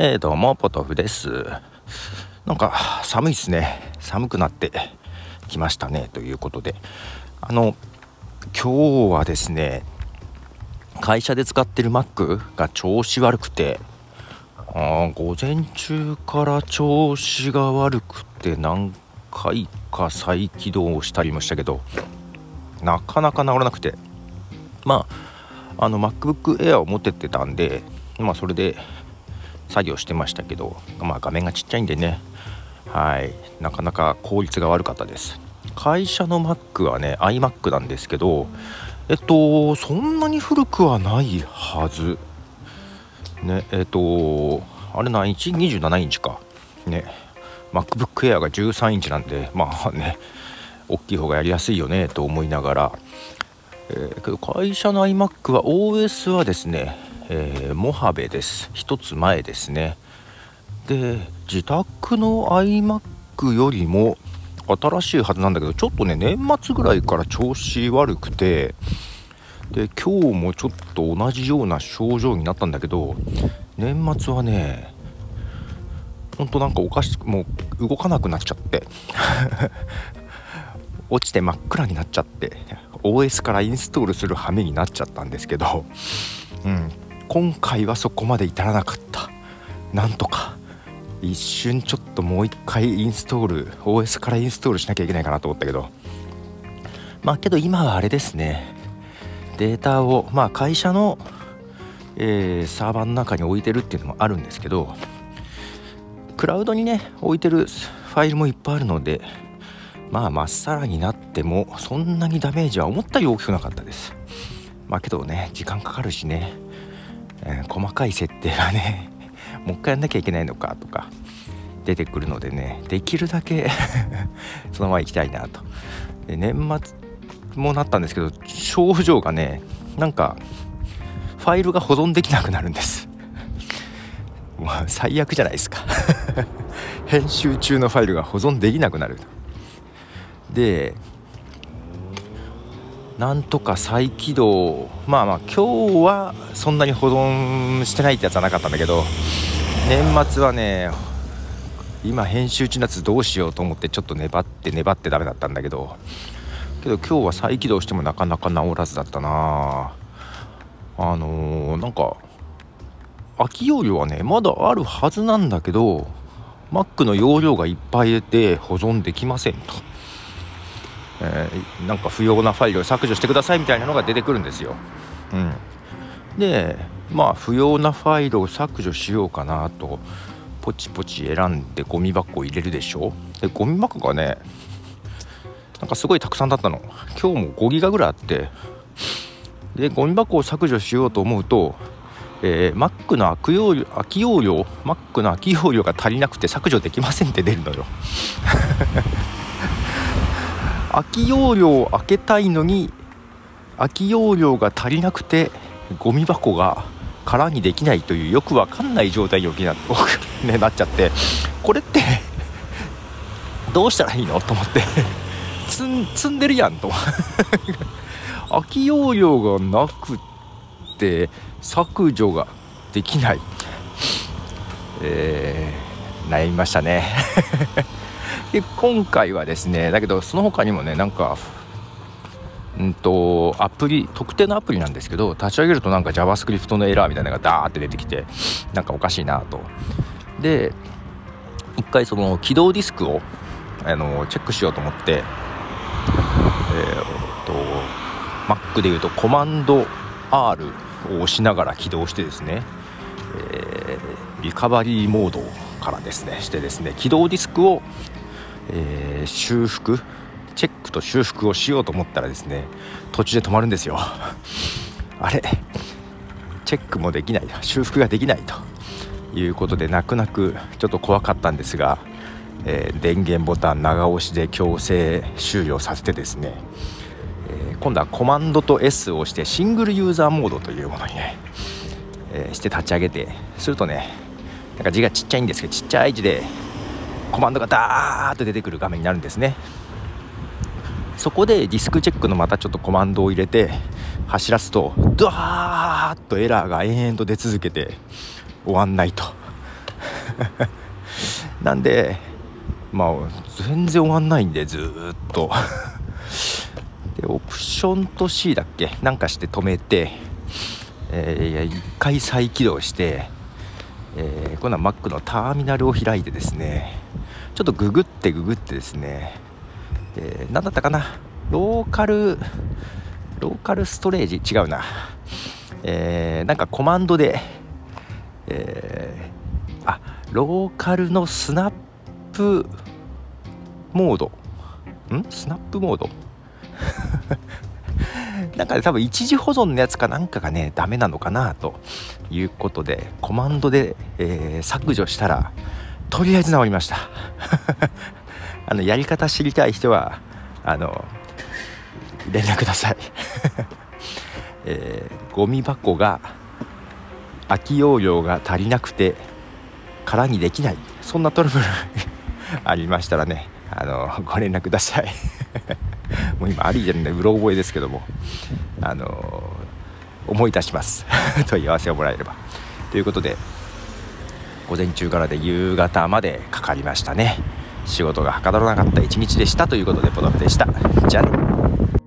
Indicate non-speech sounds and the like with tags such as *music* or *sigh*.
えー、どうも、ポトフです。なんか、寒いですね。寒くなってきましたね。ということで、あの、今日はですね、会社で使ってる Mac が調子悪くて、あ午前中から調子が悪くて何回か再起動したりもしたけどなかなか治らなくてまああの MacBook Air を持ってってたんでまあそれで作業してましたけど、まあ、画面がちっちゃいんでね。はい。なかなか効率が悪かったです。会社の Mac はね iMac なんですけどえっとそんなに古くはないはず。ねえっとあれ何インチ ?27 インチかね MacBook Air が13インチなんでまあね大きい方がやりやすいよねと思いながら、えー、会社の iMac は OS はですねえー、モハベです。一つ前ですね。で自宅の iMac よりも新しいはずなんだけどちょっとね年末ぐらいから調子悪くてで今日もちょっと同じような症状になったんだけど年末はねほんとなんかおかしくもう動かなくなっちゃって *laughs* 落ちて真っ暗になっちゃって OS からインストールする羽目になっちゃったんですけどうん。今回はそこまで至らなかった。なんとか一瞬ちょっともう一回インストール OS からインストールしなきゃいけないかなと思ったけど。まあけど今はあれですね。データをまあ会社の、えー、サーバーの中に置いてるっていうのもあるんですけどクラウドにね置いてるファイルもいっぱいあるのでまあまっさらになってもそんなにダメージは思ったより大きくなかったです。まあけどね時間かかるしね。え、細かい設定がね *laughs* もう一回やんなきゃいけないのかとか出てくるのでねできるだけ *laughs* そのまま行きたいなと。で年末もなったんですけど症状がねなんかファイルが保存できなくなるんです。*laughs* もう最悪じゃないですか。編集中のファイルが保存できなくなる。でなんとか再起動まあまあ今日はそんなに保存してないってやつはなかったんだけど年末はね今編集中のやつどうしようと思ってちょっと粘って粘ってダメだったんだけどけど今日は再起動してもなかなか治らずだったなあのー、なんか空き容量はねまだあるはずなんだけど Mac の容量がいっぱいで保存できませんと。えー、なんか不要なファイルを削除してくださいみたいなのが出てくるんですよ。うん、でまあ不要なファイルを削除しようかなとポチポチ選んでゴミ箱を入れるでしょ？でゴミ箱がねなんかすごいたくさんだったの。今日も5ギガぐらいあって。でゴミ箱を削除しようと思うと、えー、Mac の空容量空き容量 Mac の空き容量が足りなくて削除できませんって出るのよ。空き容量を開けたいのに空き容量が足りなくてゴミ箱が空にできないというよくわかんない状態にな,ね、なっちゃってこれってどうしたらいいのと思って積んでるやんと。*laughs* 空き容量がなくて削除ができない、えー、悩みましたね。で今回はですねだけどその他にもねなんかうんとアプリ特定のアプリなんですけど立ち上げるとなんか JavaScript のエラーみたいなのがダーって出てきてなんかおかしいなと。で一回その起動ディスクをあのチェックしようと思って、えー、と Mac でいうとコマンド R を押しながら起動してですね、えー、リカバリーモードからですねしてですね起動ディスクをえー、修復？チェックと修復をしようと思ったらですね途中で止まるんですよ。*laughs* あれ？チェックもできない。修復ができないということで泣く泣くちょっと怖かったんですが、えー、電源ボタン長押しで強制終了させてですね、えー、今度はコマンドと S を押してシングルユーザーモードというものにね、え、して立ち上げてするとねなんか字がちっちゃいんですけどちっちゃい字でコマンドがダーッと出てくる画面になるんですね。そこでディスクチェックのまたちょっとコマンドを入れて走らすとドワーッとエラーが延々と出続けて終わんないと。*laughs* なんでまあ全然終わんないんでずっと。でオプションと C だっけ？なんかして止めて、えー、1回再起動して、えー、今度は Mac のターミナルを開いてですねちょっとググってググってですね、えー、何だったかな？ローカルローカルストレージ？違うな、えー、なんかコマンドで、えー、あローカルのスナップモード。ん？スナップモード？*laughs* なんかね多分一時保存のやつかなんかがねダメなのかなということでコマンドで、えー、削除したらとりあえず治りました。*laughs* あのやり方知りたい人はあの連絡ください。*laughs* えー、ゴミ箱が空き容量が足りなくて空にできない。そんなトラブル *laughs* ありましたらねあのご連絡ください。もう今ありじゃない。うろ覚えですけども。あの思い出します。問い合わせをもらえれば。ということで午前中からで夕方までかかりましたね。仕事がはかどらなかった一日でしたということでポトフでした。じゃあね。